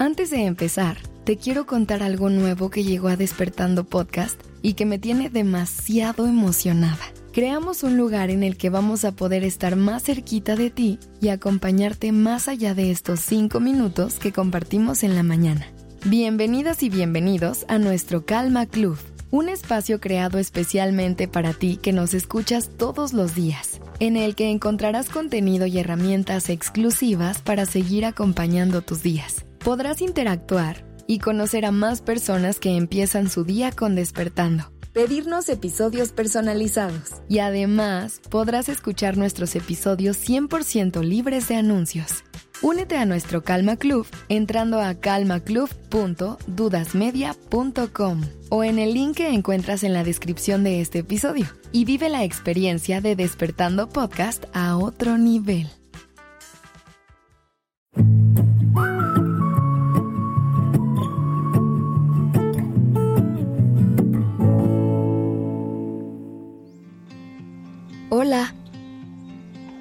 Antes de empezar, te quiero contar algo nuevo que llegó a Despertando Podcast y que me tiene demasiado emocionada. Creamos un lugar en el que vamos a poder estar más cerquita de ti y acompañarte más allá de estos 5 minutos que compartimos en la mañana. Bienvenidas y bienvenidos a nuestro Calma Club, un espacio creado especialmente para ti que nos escuchas todos los días, en el que encontrarás contenido y herramientas exclusivas para seguir acompañando tus días podrás interactuar y conocer a más personas que empiezan su día con despertando. Pedirnos episodios personalizados y además podrás escuchar nuestros episodios 100% libres de anuncios. Únete a nuestro Calma Club entrando a calmaclub.dudasmedia.com o en el link que encuentras en la descripción de este episodio y vive la experiencia de Despertando Podcast a otro nivel.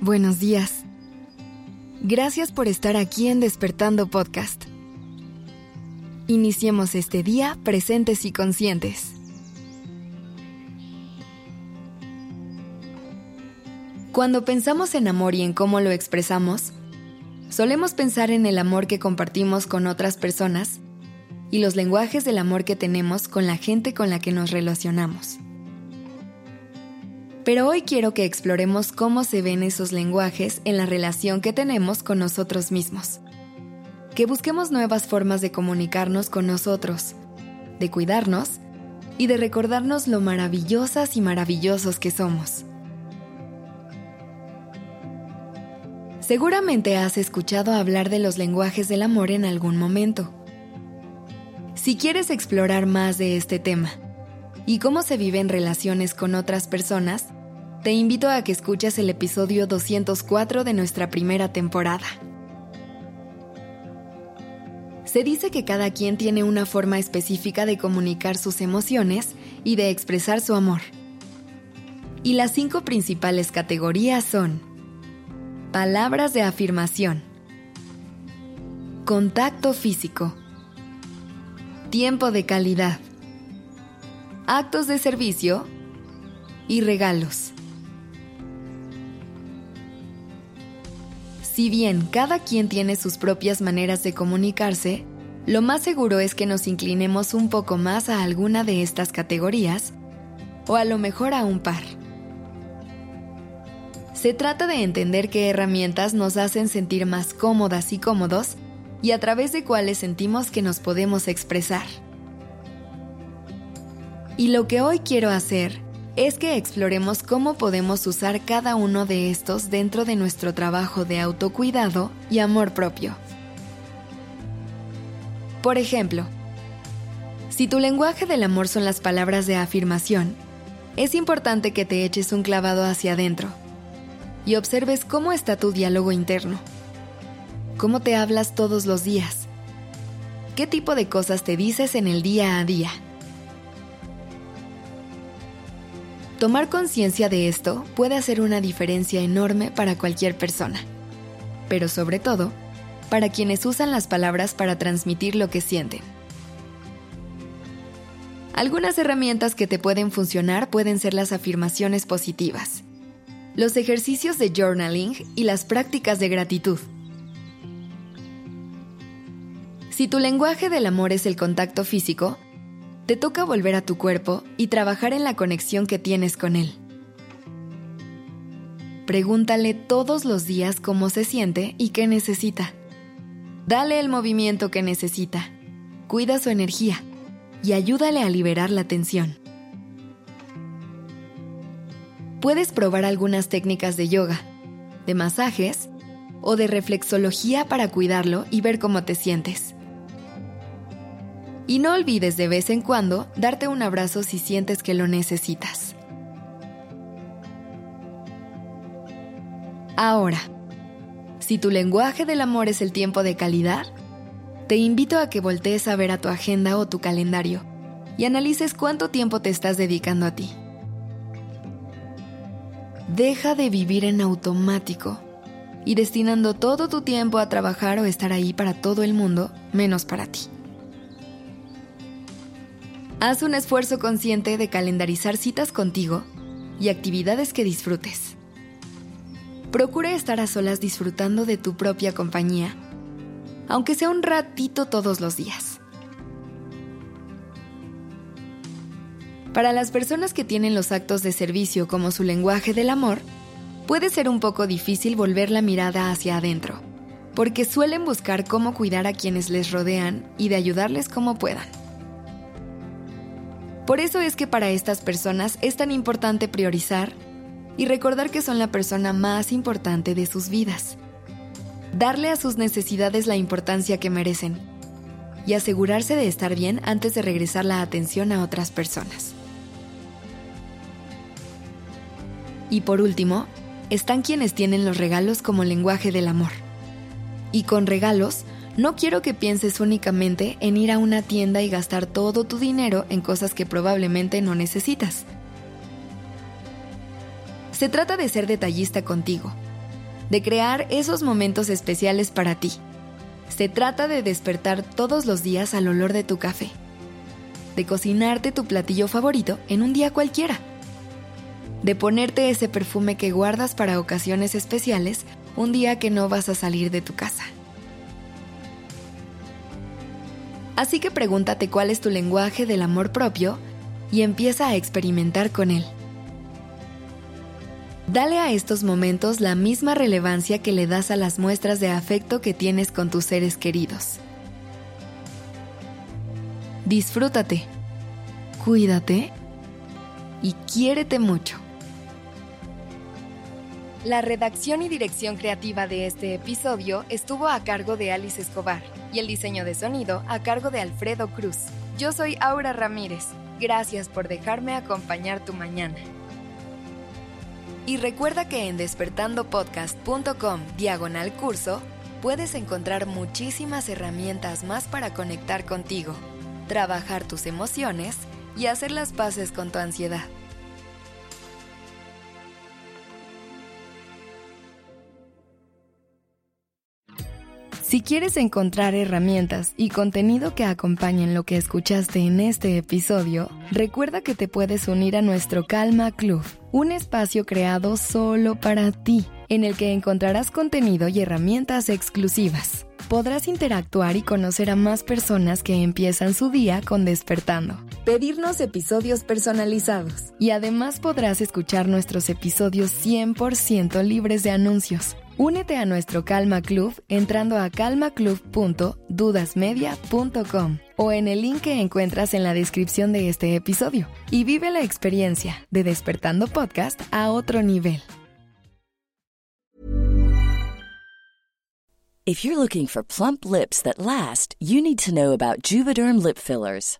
Buenos días. Gracias por estar aquí en Despertando Podcast. Iniciemos este día presentes y conscientes. Cuando pensamos en amor y en cómo lo expresamos, solemos pensar en el amor que compartimos con otras personas y los lenguajes del amor que tenemos con la gente con la que nos relacionamos. Pero hoy quiero que exploremos cómo se ven esos lenguajes en la relación que tenemos con nosotros mismos. Que busquemos nuevas formas de comunicarnos con nosotros, de cuidarnos y de recordarnos lo maravillosas y maravillosos que somos. Seguramente has escuchado hablar de los lenguajes del amor en algún momento. Si quieres explorar más de este tema y cómo se viven relaciones con otras personas, te invito a que escuches el episodio 204 de nuestra primera temporada. Se dice que cada quien tiene una forma específica de comunicar sus emociones y de expresar su amor. Y las cinco principales categorías son palabras de afirmación, contacto físico, tiempo de calidad, actos de servicio y regalos. Si bien cada quien tiene sus propias maneras de comunicarse, lo más seguro es que nos inclinemos un poco más a alguna de estas categorías o a lo mejor a un par. Se trata de entender qué herramientas nos hacen sentir más cómodas y cómodos y a través de cuáles sentimos que nos podemos expresar. Y lo que hoy quiero hacer es que exploremos cómo podemos usar cada uno de estos dentro de nuestro trabajo de autocuidado y amor propio. Por ejemplo, si tu lenguaje del amor son las palabras de afirmación, es importante que te eches un clavado hacia adentro y observes cómo está tu diálogo interno, cómo te hablas todos los días, qué tipo de cosas te dices en el día a día. Tomar conciencia de esto puede hacer una diferencia enorme para cualquier persona, pero sobre todo para quienes usan las palabras para transmitir lo que sienten. Algunas herramientas que te pueden funcionar pueden ser las afirmaciones positivas, los ejercicios de journaling y las prácticas de gratitud. Si tu lenguaje del amor es el contacto físico, te toca volver a tu cuerpo y trabajar en la conexión que tienes con él. Pregúntale todos los días cómo se siente y qué necesita. Dale el movimiento que necesita. Cuida su energía y ayúdale a liberar la tensión. Puedes probar algunas técnicas de yoga, de masajes o de reflexología para cuidarlo y ver cómo te sientes. Y no olvides de vez en cuando darte un abrazo si sientes que lo necesitas. Ahora, si tu lenguaje del amor es el tiempo de calidad, te invito a que voltees a ver a tu agenda o tu calendario y analices cuánto tiempo te estás dedicando a ti. Deja de vivir en automático y destinando todo tu tiempo a trabajar o estar ahí para todo el mundo, menos para ti. Haz un esfuerzo consciente de calendarizar citas contigo y actividades que disfrutes. Procura estar a solas disfrutando de tu propia compañía, aunque sea un ratito todos los días. Para las personas que tienen los actos de servicio como su lenguaje del amor, puede ser un poco difícil volver la mirada hacia adentro, porque suelen buscar cómo cuidar a quienes les rodean y de ayudarles como puedan. Por eso es que para estas personas es tan importante priorizar y recordar que son la persona más importante de sus vidas. Darle a sus necesidades la importancia que merecen y asegurarse de estar bien antes de regresar la atención a otras personas. Y por último, están quienes tienen los regalos como lenguaje del amor. Y con regalos, no quiero que pienses únicamente en ir a una tienda y gastar todo tu dinero en cosas que probablemente no necesitas se trata de ser detallista contigo, de crear esos momentos especiales para ti. Se trata de despertar todos los días al olor de tu café, de cocinarte tu platillo favorito en un día cualquiera, de ponerte ese perfume que guardas para ocasiones especiales un día que no vas a salir de tu casa. Así que pregúntate cuál es tu lenguaje del amor propio y empieza a experimentar con él. Dale a estos momentos la misma relevancia que le das a las muestras de afecto que tienes con tus seres queridos. Disfrútate, cuídate y quiérete mucho. La redacción y dirección creativa de este episodio estuvo a cargo de Alice Escobar y el diseño de sonido a cargo de Alfredo Cruz. Yo soy Aura Ramírez. Gracias por dejarme acompañar tu mañana. Y recuerda que en despertandopodcast.com diagonal curso puedes encontrar muchísimas herramientas más para conectar contigo, trabajar tus emociones y hacer las paces con tu ansiedad. Si quieres encontrar herramientas y contenido que acompañen lo que escuchaste en este episodio, recuerda que te puedes unir a nuestro Calma Club, un espacio creado solo para ti, en el que encontrarás contenido y herramientas exclusivas. Podrás interactuar y conocer a más personas que empiezan su día con despertando. Pedirnos episodios personalizados. Y además podrás escuchar nuestros episodios 100% libres de anuncios Únete a nuestro Calma Club entrando a calmaclub.dudasmedia.com o en el link que encuentras en la descripción de este episodio y vive la experiencia de Despertando Podcast a otro nivel. If you're looking for plump lips that last, you need to know about Juvederm lip fillers.